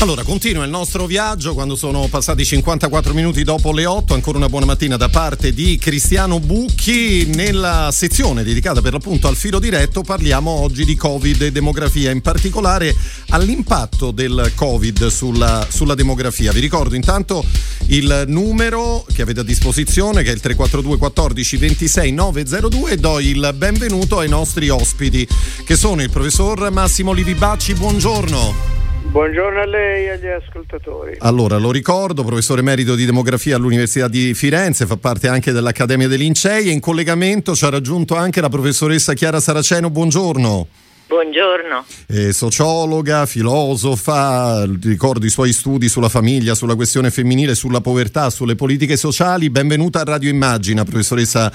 Allora, continua il nostro viaggio quando sono passati 54 minuti dopo le 8. Ancora una buona mattina da parte di Cristiano Bucchi. Nella sezione dedicata per l'appunto al filo diretto parliamo oggi di Covid e demografia, in particolare all'impatto del Covid sulla, sulla demografia. Vi ricordo intanto il numero che avete a disposizione che è il 342 14 26 902 e do il benvenuto ai nostri ospiti che sono il professor Massimo Livibacci. Buongiorno. Buongiorno a lei e agli ascoltatori. Allora, lo ricordo, professore emerito di demografia all'Università di Firenze, fa parte anche dell'Accademia dei Lincei e in collegamento ci ha raggiunto anche la professoressa Chiara Saraceno. Buongiorno. Buongiorno. Eh, sociologa, filosofa, ricordo i suoi studi sulla famiglia, sulla questione femminile, sulla povertà, sulle politiche sociali. Benvenuta a Radio Immagina, professoressa,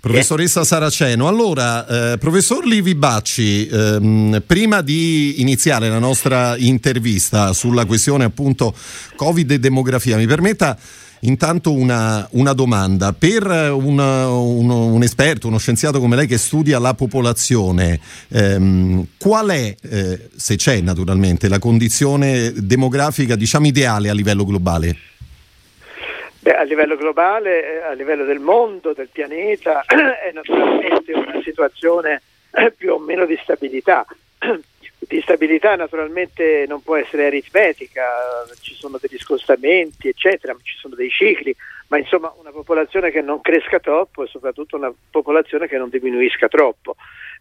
professoressa Saraceno. Allora, eh, professor Livi Bacci, ehm, prima di iniziare la nostra intervista sulla questione appunto Covid e demografia, mi permetta Intanto una, una domanda, per una, uno, un esperto, uno scienziato come lei che studia la popolazione, ehm, qual è, eh, se c'è naturalmente, la condizione demografica diciamo ideale a livello globale? Beh, a livello globale, a livello del mondo, del pianeta, è naturalmente una situazione più o meno di stabilità di stabilità naturalmente non può essere aritmetica, ci sono degli scostamenti, eccetera, ci sono dei cicli, ma insomma una popolazione che non cresca troppo e soprattutto una popolazione che non diminuisca troppo.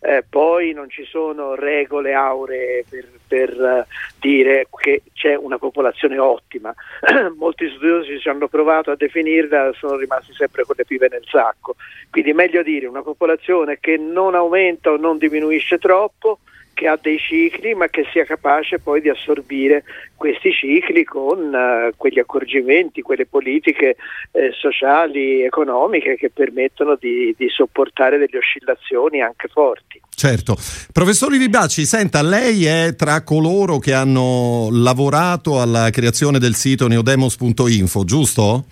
Eh, poi non ci sono regole auree per, per uh, dire che c'è una popolazione ottima. Molti studiosi ci hanno provato a definirla, sono rimasti sempre con le pive nel sacco. Quindi meglio dire una popolazione che non aumenta o non diminuisce troppo, che ha dei cicli ma che sia capace poi di assorbire questi cicli con uh, quegli accorgimenti, quelle politiche eh, sociali, economiche che permettono di, di, sopportare delle oscillazioni anche forti. Certo. Professor Vibacci, senta, lei è tra coloro che hanno lavorato alla creazione del sito neodemos.info, giusto?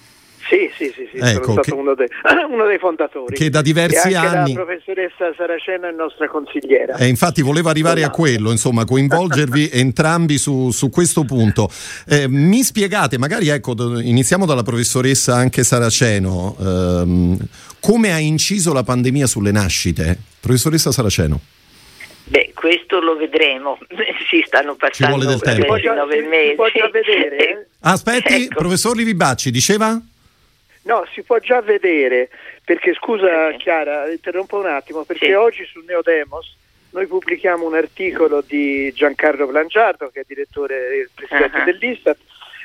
Sì, sì, sì, sì ecco, sono stato uno, de- uno, dei fondatori. Che da diversi e anche anni. La professoressa Saraceno è nostra consigliera. E infatti volevo arrivare a quello, insomma, coinvolgervi entrambi su, su, questo punto. Eh, mi spiegate, magari ecco, iniziamo dalla professoressa anche Saraceno, ehm, come ha inciso la pandemia sulle nascite? Professoressa Saraceno. Beh, questo lo vedremo. si stanno passando Ci vuole del tempo. nove mesi. Vedere? Eh? Aspetti, ecco. professor Livibacci, diceva? No, si può già vedere, perché scusa Chiara, interrompo un attimo, perché sì. oggi su Neodemos noi pubblichiamo un articolo di Giancarlo Blangiardo, che è direttore e presidente uh-huh. dell'Istat.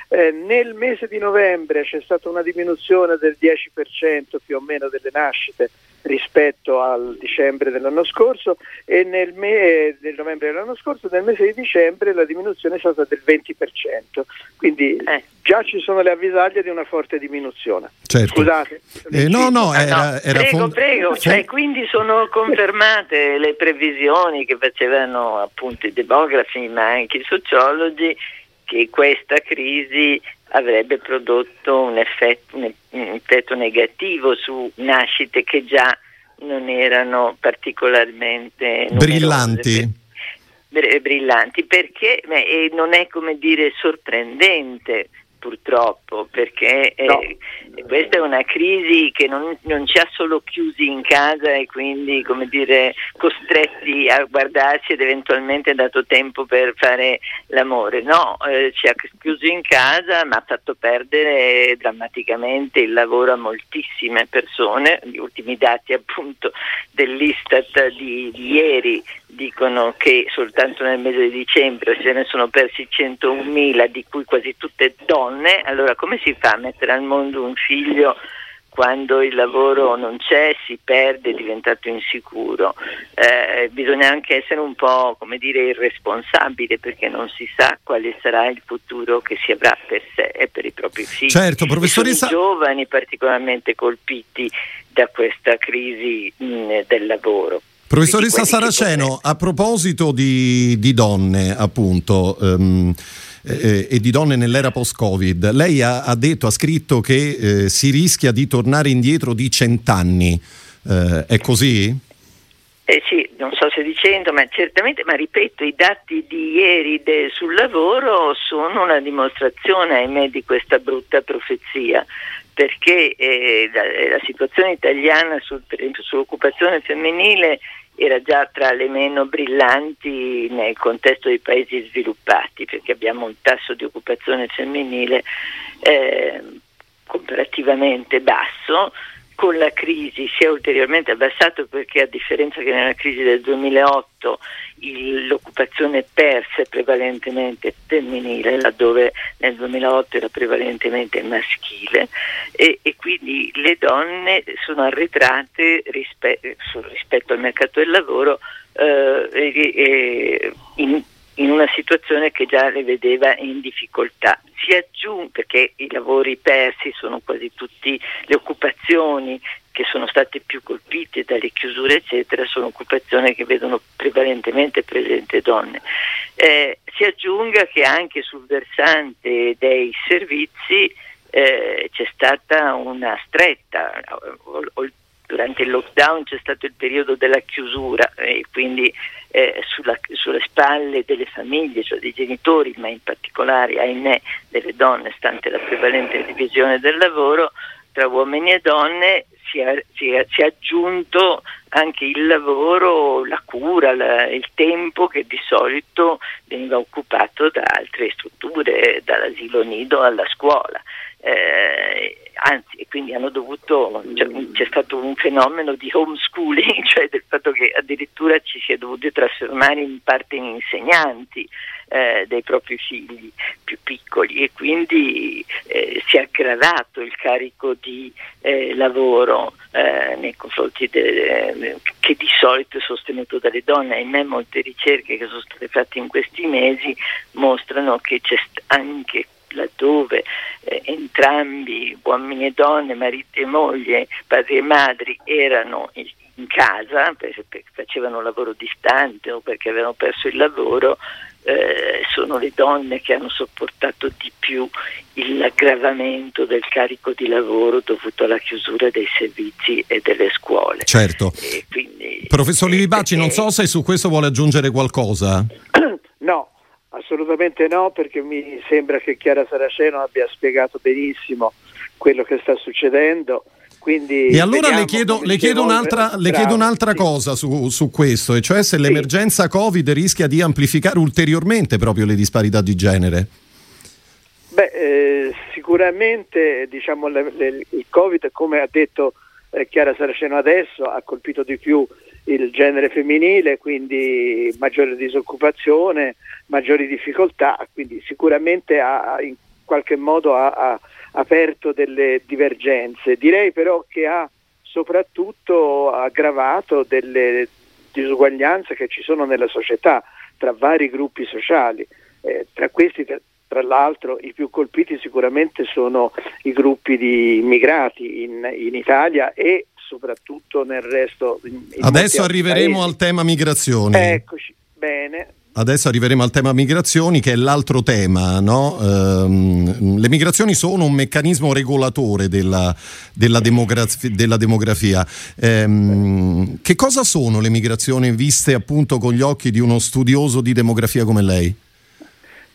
Eh, nel mese di novembre c'è stata una diminuzione del 10% più o meno delle nascite rispetto al dicembre dell'anno scorso e nel, me- del novembre dell'anno scorso, nel mese di dicembre la diminuzione è stata del 20%, quindi eh. già ci sono le avvisaglie di una forte diminuzione. Certo. Scusate. Eh, no, no, era, no, era prego, fond- prego, cioè, quindi sono confermate le previsioni che facevano appunto i demografi ma anche i sociologi che questa crisi avrebbe prodotto un effetto, un effetto negativo su nascite che già non erano particolarmente brillanti. brillanti perché beh, non è come dire sorprendente purtroppo, perché eh, no. questa è una crisi che non, non, ci ha solo chiusi in casa e quindi come dire, costretti a guardarci ed eventualmente dato tempo per fare l'amore. No, eh, ci ha chiusi in casa ma ha fatto perdere drammaticamente il lavoro a moltissime persone. Gli ultimi dati appunto dell'Istat di, di ieri dicono che soltanto nel mese di dicembre se ne sono persi 101.000, di cui quasi tutte donne, allora come si fa a mettere al mondo un figlio quando il lavoro non c'è, si perde, è diventato insicuro? Eh, bisogna anche essere un po', come dire, irresponsabile perché non si sa quale sarà il futuro che si avrà per sé e per i propri figli. Certo, professoressa... I giovani particolarmente colpiti da questa crisi mh, del lavoro. Professoressa Saraceno, a proposito di, di donne, appunto, um, eh, e di donne nell'era post-Covid. Lei ha, ha detto, ha scritto che eh, si rischia di tornare indietro di cent'anni. Eh, è così? Eh sì, non so se dicendo, ma certamente, ma ripeto, i dati di ieri de, sul lavoro sono una dimostrazione, ahimè, di questa brutta profezia, perché eh, la, la, situazione italiana sul, sull'occupazione femminile era già tra le meno brillanti nel contesto dei paesi sviluppati, perché abbiamo un tasso di occupazione femminile eh, comparativamente basso con la crisi si è ulteriormente abbassato perché a differenza che nella crisi del 2008 il, l'occupazione persa è prevalentemente femminile, laddove nel 2008 era prevalentemente maschile e, e quindi le donne sono arretrate rispe- rispetto al mercato del lavoro eh, in, in una situazione che già le vedeva in difficoltà. Si aggiunge, perché i lavori persi sono quasi tutte le occupazioni che sono state più colpite dalle chiusure, eccetera, sono occupazioni che vedono prevalentemente presente donne. Eh, si aggiunga che anche sul versante dei servizi eh, c'è stata una stretta, durante il lockdown c'è stato il periodo della chiusura e quindi eh, sulla, sulle spalle delle famiglie, cioè dei genitori, ma in particolare, ahimè, delle donne, stante la prevalente divisione del lavoro tra uomini e donne, si è, si è, si è aggiunto anche il lavoro, la cura, la, il tempo che di solito veniva occupato da altre strutture, dall'asilo nido alla scuola. Eh, anzi, quindi hanno dovuto, cioè, c'è stato un fenomeno di homeschooling, cioè del fatto che addirittura ci si è dovuti trasformare in parte in insegnanti eh, dei propri figli più piccoli e quindi eh, si è aggravato il carico di eh, lavoro eh, nei confronti de, che di solito è sostenuto dalle donne. Ahimè molte ricerche che sono state fatte in questi mesi mostrano che c'è anche laddove eh, entrambi, uomini e donne, marito e moglie, padri e madri, erano in casa perché facevano lavoro distante o perché avevano perso il lavoro, eh, sono le donne che hanno sopportato di più l'aggravamento del carico di lavoro dovuto alla chiusura dei servizi e delle scuole. Certo. Quindi, Professor Livibacci, eh, non so se su questo vuole aggiungere qualcosa. Assolutamente no, perché mi sembra che Chiara Saraceno abbia spiegato benissimo quello che sta succedendo. Quindi e allora le chiedo, le chiedo, un'altra, le chiedo un'altra sì. cosa su, su, questo, e cioè se sì. l'emergenza Covid rischia di amplificare ulteriormente proprio le disparità di genere. Beh, eh, sicuramente diciamo, le, le, il Covid, come ha detto eh, Chiara Saraceno adesso, ha colpito di più il genere femminile, quindi maggiore disoccupazione, maggiori difficoltà, quindi sicuramente ha, in qualche modo ha, ha aperto delle divergenze. Direi però che ha soprattutto aggravato delle disuguaglianze che ci sono nella società tra vari gruppi sociali. Eh, tra questi, tra, l'altro, i più colpiti sicuramente sono i gruppi di immigrati in, in Italia e soprattutto nel resto. Adesso arriveremo paesi. al tema migrazioni. Eccoci, bene. Adesso arriveremo al tema migrazioni, che è l'altro tema. No? Ehm, le migrazioni sono un meccanismo regolatore della, della, demografia. Della demografia. Ehm, che cosa sono le migrazioni viste appunto con gli occhi di uno studioso di demografia come lei?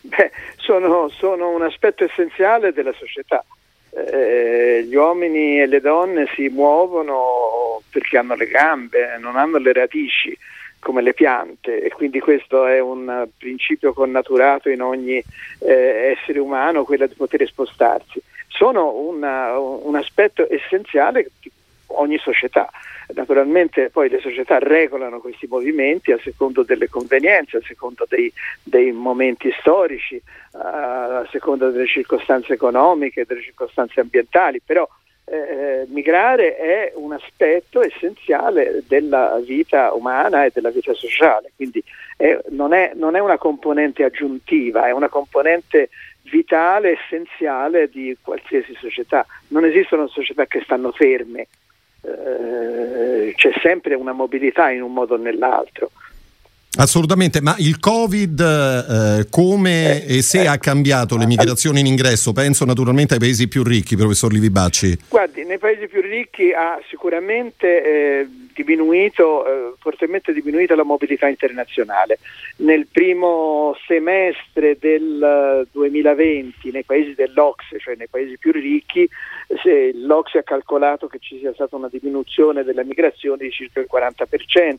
Beh, sono, sono un aspetto essenziale della società. Eh, gli uomini e le donne si muovono perché hanno le gambe, non hanno le radici come le piante e quindi questo è un principio connaturato in ogni eh, essere umano, quello di poter spostarsi. Sono una, un aspetto essenziale ogni società. Naturalmente poi le società regolano questi movimenti a secondo delle convenienze, a secondo dei, dei momenti storici, a seconda delle circostanze economiche, delle circostanze ambientali, però eh, migrare è un aspetto essenziale della vita umana e della vita sociale, quindi è, non, è, non, è, una componente aggiuntiva, è una componente vitale, essenziale di qualsiasi società. Non esistono società che stanno ferme, eh, c'è sempre una mobilità in un modo o nell'altro. Assolutamente, ma il Covid eh, come eh, e se eh, ha cambiato le migrazioni in ingresso? Penso naturalmente ai paesi più ricchi, professor Livi Bacci. Guardi, nei paesi più ricchi ha sicuramente eh, diminuito, eh, fortemente diminuito la mobilità internazionale. Nel primo semestre del 2020 nei paesi dell'Ox, cioè nei paesi più ricchi, l'Ox ha calcolato che ci sia stata una diminuzione della migrazione di circa il 40%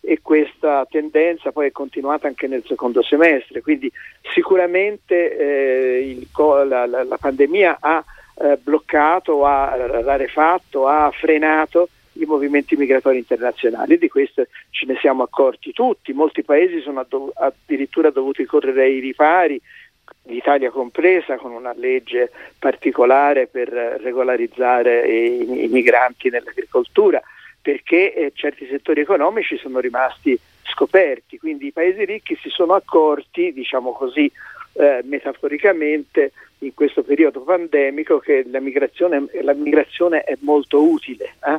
e questa tendenza poi è continuata anche nel secondo semestre, quindi sicuramente eh, il, la, la, la, pandemia ha eh, bloccato, ha rarefatto, ha frenato i movimenti migratori internazionali, di questo ce ne siamo accorti tutti, molti paesi sono addirittura dovuti correre ai ripari, l'Italia compresa, con una legge particolare per regolarizzare i, i migranti nell'agricoltura perché eh, certi settori economici sono rimasti scoperti, quindi i paesi ricchi si sono accorti, diciamo così eh, metaforicamente, in questo periodo pandemico che la migrazione, la migrazione è molto utile, eh?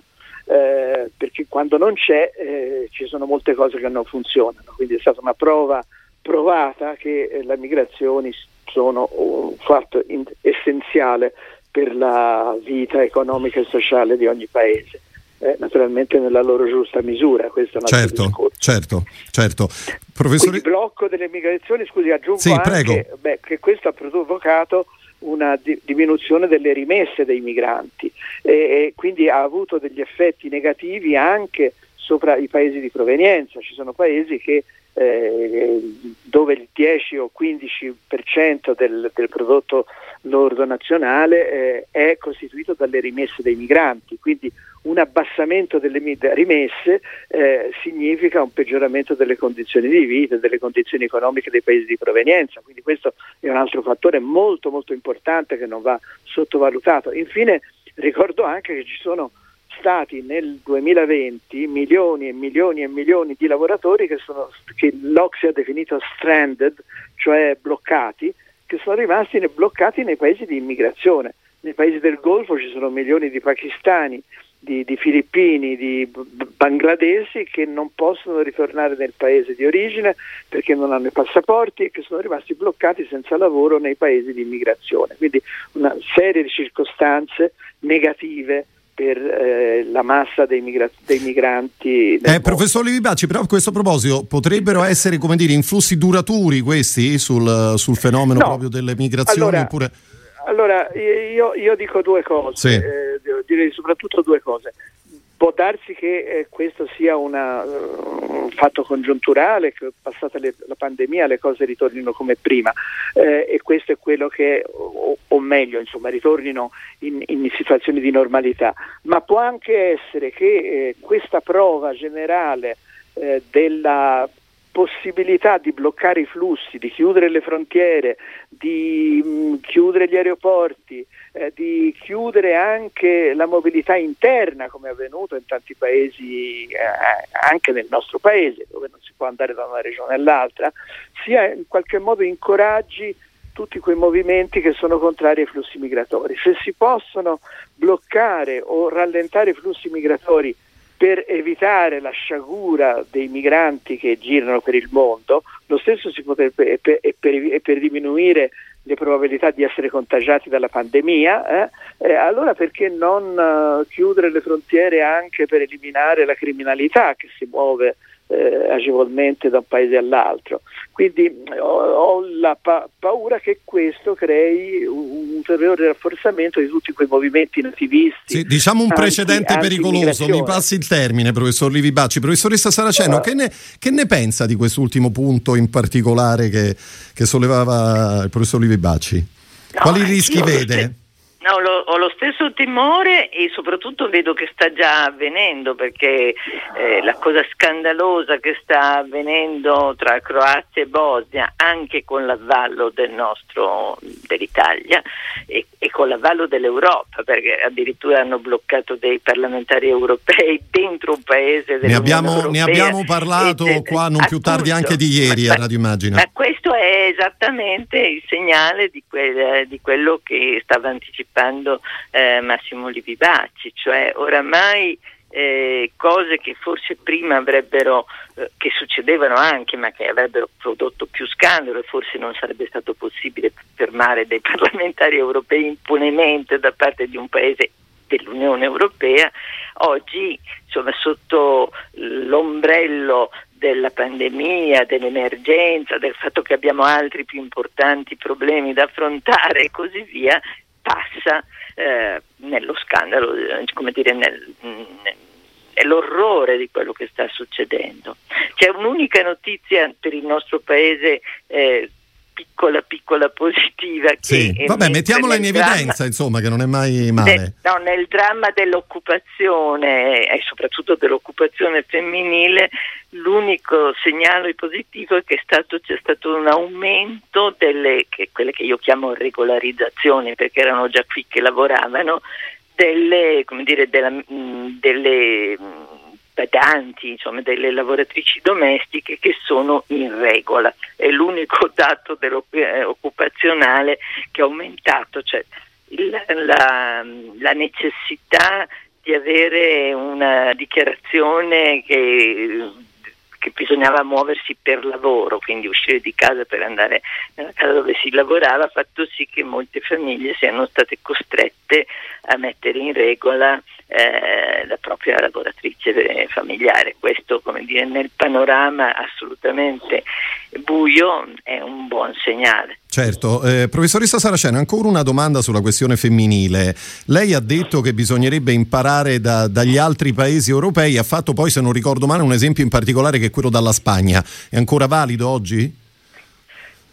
Eh, perché quando non c'è eh, ci sono molte cose che non funzionano, quindi è stata una prova provata che eh, le migrazioni sono un fatto in- essenziale per la vita economica e sociale di ogni paese eh, naturalmente nella loro giusta misura. Questo è un certo, discorso. certo, certo. Professore... Il blocco delle migrazioni, scusi, aggiungo sì, anche beh, che questo ha provocato una di- diminuzione delle rimesse dei migranti e, e quindi ha avuto degli effetti negativi anche sopra i paesi di provenienza. Ci sono paesi che eh, dove il 10 o 15% del, del prodotto lordo nazionale eh, è costituito dalle rimesse dei migranti, quindi un abbassamento delle rimesse eh, significa un peggioramento delle condizioni di vita, delle condizioni economiche dei paesi di provenienza, quindi questo è un altro fattore molto molto importante che non va sottovalutato. Infine ricordo anche che ci sono stati nel 2020 milioni e milioni e milioni di lavoratori che, sono, che l'Ocse ha definito stranded, cioè bloccati, che sono rimasti bloccati nei paesi di immigrazione. Nei paesi del Golfo ci sono milioni di pakistani, di, di, filippini, di bangladesi che non possono ritornare nel paese di origine perché non hanno i passaporti e che sono rimasti bloccati senza lavoro nei paesi di immigrazione. Quindi una serie di circostanze negative per eh, la massa dei, migra- dei migranti. Eh, professor Livibacci, però a questo proposito potrebbero essere come dire, influssi duraturi questi sul, sul fenomeno no. proprio delle migrazioni? Allora, oppure... allora io, io, dico due cose, sì. eh, direi soprattutto due cose. Può darsi che eh, questo sia una, uh, un fatto congiunturale, che passata le, la pandemia le cose ritornino come prima eh, e questo è quello che, o, o meglio, insomma, ritornino in, in, situazioni di normalità, ma può anche essere che eh, questa prova generale eh, della possibilità di bloccare i flussi, di chiudere le frontiere, di mh, mm, chiudere gli aeroporti, eh, di chiudere anche la mobilità interna come è avvenuto in tanti paesi, eh, anche nel nostro paese dove non si può andare da una regione all'altra, sia in qualche modo incoraggi tutti quei movimenti che sono contrari ai flussi migratori. Se si possono bloccare o rallentare i flussi migratori per evitare la sciagura dei migranti che girano per il mondo, lo stesso si potrebbe, e per, e per, e per diminuire le probabilità di essere contagiati dalla pandemia, eh, eh, allora perché non uh, chiudere le frontiere anche per eliminare la criminalità che si muove eh, agevolmente da un paese all'altro. Quindi ho, ho la pa- paura che questo crei un, ulteriore rafforzamento di tutti quei movimenti nativisti. Sì, diciamo un precedente anti, pericoloso, mi passi il termine, professor Livi Bacci. Professoressa Saraceno, uh, che, ne, che, ne, pensa di quest'ultimo punto in particolare che, che sollevava il professor Livi Bacci? No, Quali rischi vede? No, lo, ho lo stesso timore e soprattutto vedo che sta già avvenendo perché eh, la cosa scandalosa che sta avvenendo tra Croazia e Bosnia, anche con l'avvallo del nostro, dell'Italia e, e con l'avvallo dell'Europa, perché addirittura hanno bloccato dei parlamentari europei dentro un paese ne abbiamo, ne abbiamo parlato e, qua non più tardi anche di ieri ma, a Radio Immagina. Ma questo è esattamente il segnale di, quel, di quello che stava anticipando eh, Massimo Livi Bacci, cioè oramai eh, cose che forse prima avrebbero, eh, che succedevano anche, ma che avrebbero prodotto più scandalo e forse non sarebbe stato possibile fermare dei parlamentari europei impunemente da parte di un paese dell'Unione Europea, oggi insomma, sotto l'ombrello della pandemia, dell'emergenza, del fatto che abbiamo altri più importanti problemi da affrontare e così via, passa eh, nello scandalo, eh, come dire, nel, nell'orrore di quello che sta succedendo. C'è un'unica notizia per il nostro paese eh, piccola piccola positiva. Sì, vabbè, mettiamola in evidenza, dramma, insomma, che non è mai male. Nel, no, nel dramma dell'occupazione e soprattutto dell'occupazione femminile, l'unico segnale positivo è che stato, c'è stato un aumento delle, che, quelle che io chiamo regolarizzazioni, perché erano già qui che lavoravano, delle, come dire, della, delle badanti, insomma delle lavoratrici domestiche che sono in regola. È l'unico dato occupazionale che è aumentato, cioè il, la, la necessità di avere una dichiarazione che che bisognava muoversi per lavoro, quindi uscire di casa per andare nella casa dove si lavorava, ha fatto sì che molte famiglie siano state costrette a mettere in regola eh, la propria lavoratrice familiare. Questo, come dire, nel panorama assolutamente buio è un buon segnale. Certo, eh, professoressa Saraceno, ancora una domanda sulla questione femminile. Lei ha detto che bisognerebbe imparare da, dagli altri paesi europei, ha fatto poi, se non ricordo male, un esempio in particolare che è quello dalla Spagna. È ancora valido oggi?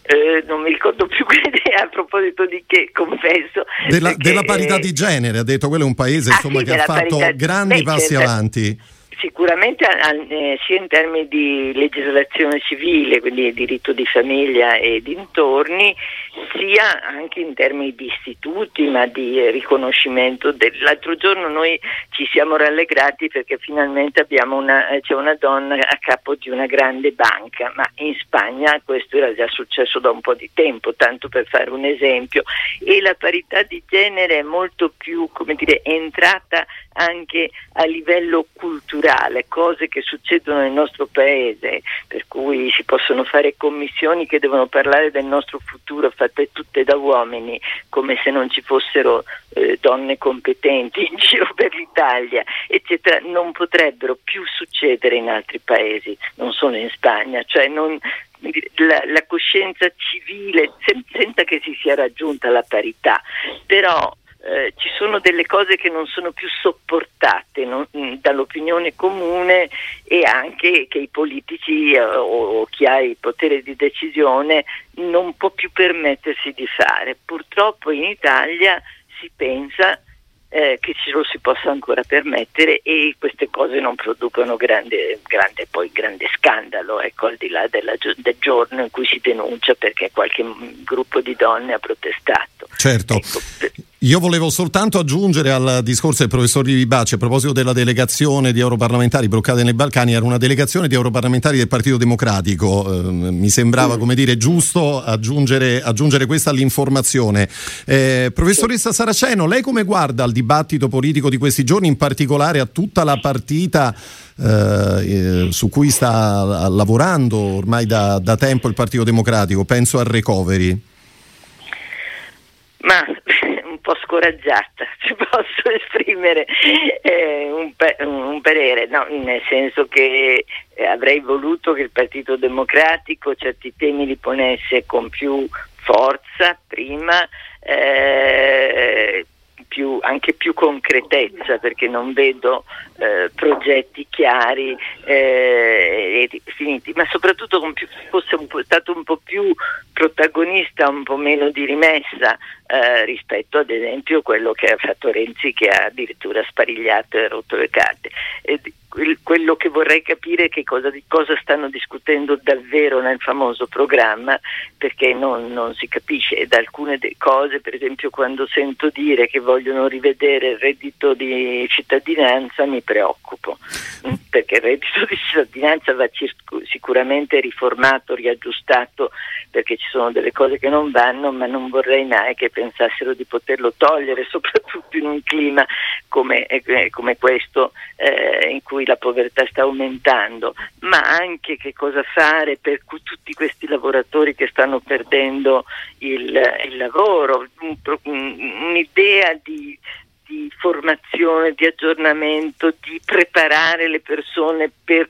Eh, non mi ricordo più a proposito di che, confesso. Della, perché, della parità di genere, ha detto quello è un paese ah, insomma, sì, che ha fatto parità, grandi beh, passi certo. avanti. Sicuramente eh, sia in termini di legislazione civile, quindi diritto di famiglia e dintorni, sia anche in termini di istituti, ma di riconoscimento. Del... L'altro giorno noi ci siamo rallegrati perché finalmente una, eh, c'è una donna a capo di una grande banca, ma in Spagna questo era già successo da un po' di tempo, tanto per fare un esempio, e la parità di genere è molto più, dire, entrata anche a livello culturale, cose che succedono nel nostro paese, per cui si possono fare commissioni che devono parlare del nostro futuro fatte tutte da uomini, come se non ci fossero eh, donne competenti in giro per l'Italia, eccetera, non potrebbero più succedere in altri paesi, non solo in Spagna, cioè non, la, la, coscienza civile sen, senza che si sia raggiunta la parità, però eh, ci sono delle cose che non sono più sopportate non, mm, dall'opinione comune e anche che i politici eh, o, o, chi ha il potere di decisione non può più permettersi di fare. Purtroppo in Italia si pensa eh, che ce lo si possa ancora permettere e queste cose non producono grande, grande, poi, grande scandalo, ecco, al di là della, del giorno in cui si denuncia perché qualche gruppo di donne ha protestato. Certo. Ecco, io volevo soltanto aggiungere al discorso del professor Livi Bacci a proposito della delegazione di europarlamentari bloccate nei Balcani, era una delegazione di europarlamentari del Partito Democratico, eh, mi sembrava come dire giusto aggiungere, aggiungere questa all'informazione. Eh, professoressa Saraceno, lei come guarda al dibattito politico di questi giorni, in particolare a tutta la partita eh, su cui sta lavorando ormai da, da tempo il Partito Democratico? Penso al recovery. Ma po' scoraggiata, se posso esprimere eh, un, un, parere, no, nel senso che eh, avrei voluto che il Partito Democratico certi temi li ponesse con più forza prima. Eh, più, anche più concretezza perché non vedo eh, progetti chiari eh, e finiti, ma soprattutto con più, fosse un stato un po' più protagonista, un po' meno di rimessa eh, rispetto ad esempio a quello che ha fatto Renzi che ha addirittura sparigliato e rotto le carte. E quello che vorrei capire è che cosa, di cosa stanno discutendo davvero nel famoso programma, perché non, non si capisce. E da alcune cose, per esempio, quando sento dire che vogliono rivedere il reddito di cittadinanza, mi preoccupo, mm, perché il reddito di cittadinanza va sicuramente riformato, riaggiustato, perché ci sono delle cose che non vanno, ma non vorrei mai che pensassero di poterlo togliere, soprattutto in un clima come, eh, come questo eh, in cui la povertà sta aumentando, ma anche che cosa fare per tutti questi lavoratori che stanno perdendo il, il lavoro, un'idea di, di formazione, di aggiornamento, di preparare le persone per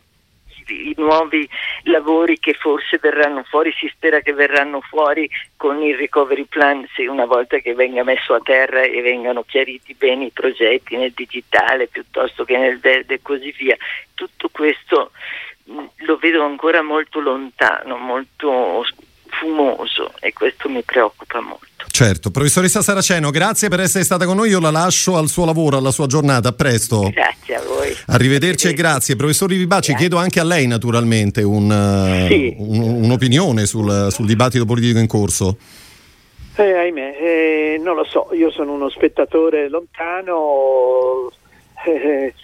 i nuovi lavori che forse verranno fuori, si spera che verranno fuori con il recovery plan se una volta che venga messo a terra e vengano chiariti bene i progetti nel digitale piuttosto che nel verde e così via. Tutto questo mm, lo vedo ancora molto lontano, molto fumoso e questo mi preoccupa molto. Certo, professoressa Saraceno, grazie per essere stata con noi, io la lascio al suo lavoro, alla sua giornata, a presto. Grazie a voi. Arrivederci e grazie. Professor Livibaci, grazie. chiedo anche a lei naturalmente un, sì. un, un'opinione sul, sul, dibattito politico in corso. Eh, ahimè, eh, non lo so, io sono uno spettatore lontano, eh,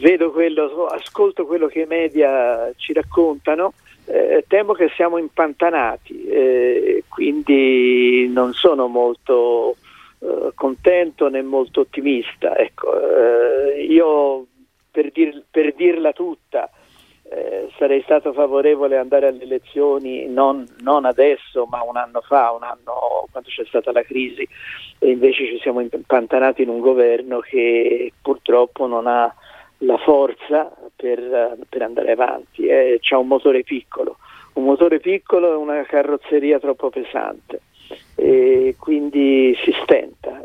vedo quello, ascolto quello che i media ci raccontano eh, temo che siamo impantanati, eh, quindi non sono molto eh, contento né molto ottimista. Ecco, eh, io per, dir, per, dirla tutta eh, sarei stato favorevole ad andare alle elezioni non, non, adesso ma un anno fa, un anno quando c'è stata la crisi e invece ci siamo impantanati in un governo che purtroppo non ha la forza per, per andare avanti. Eh, c'è un motore piccolo, un motore piccolo e una carrozzeria troppo pesante e quindi si stenta.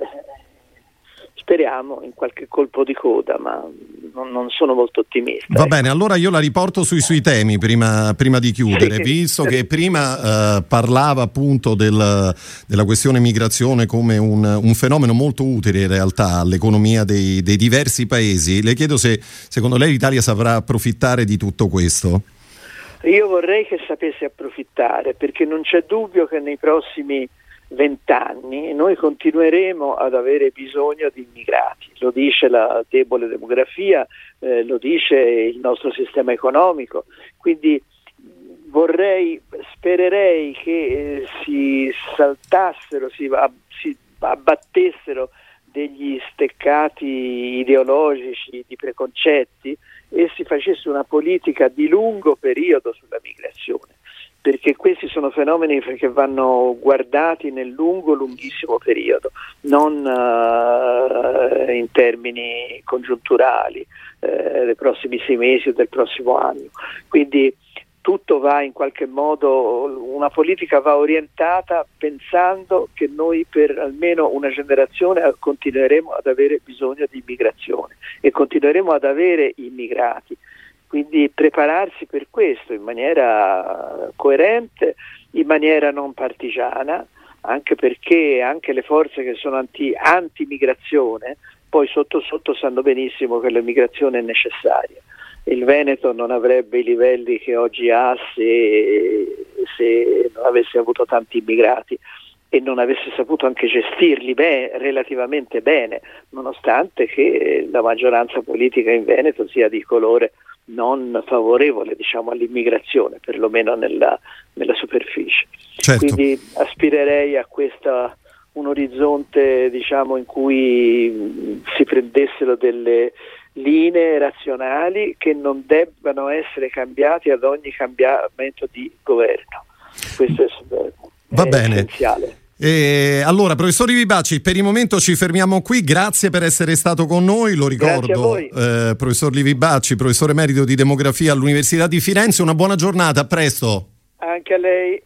Speriamo in qualche colpo di coda, ma non, non sono molto ottimista. Va ecco. bene, allora io la riporto sui suoi temi prima, prima di chiudere, sì. visto che prima eh, parlava appunto del, della questione migrazione come un, un, fenomeno molto utile in realtà all'economia dei, dei diversi paesi. Le chiedo se secondo lei l'Italia saprà approfittare di tutto questo. Io vorrei che sapesse approfittare perché non c'è dubbio che nei prossimi vent'anni noi continueremo ad avere bisogno di immigrati, lo dice la debole demografia, eh, lo dice il nostro sistema economico, quindi vorrei, spererei che eh, si saltassero, si, ab, si abbattessero degli steccati ideologici, di preconcetti e si facesse una politica di lungo periodo sulla migrazione perché questi sono fenomeni che vanno guardati nel lungo, lunghissimo periodo, non uh, in termini congiunturali, uh, dei prossimi sei mesi o del prossimo anno. Quindi tutto va in qualche modo, una politica va orientata pensando che noi per almeno una generazione continueremo ad avere bisogno di immigrazione e continueremo ad avere immigrati quindi prepararsi per questo in maniera coerente, in maniera non partigiana, anche perché anche le forze che sono anti, anti-migrazione poi sotto sotto sanno benissimo che l'immigrazione è necessaria. Il Veneto non avrebbe i livelli che oggi ha se, se non avesse avuto tanti immigrati e non avesse saputo anche gestirli bene, relativamente bene, nonostante che la maggioranza politica in Veneto sia di colore non favorevole diciamo, all'immigrazione, perlomeno nella, nella superficie. Certo. Quindi aspirerei a questa, un orizzonte diciamo, in cui si prendessero delle linee razionali che non debbano essere cambiate ad ogni cambiamento di governo. Questo è, Va è bene. essenziale. E allora, professor Vivaci, per il momento ci fermiamo qui. Grazie per essere stato con noi. Lo ricordo, eh, professor Livi Bacci, professore merito di demografia all'Università di Firenze. Una buona giornata, a presto. Anche a lei.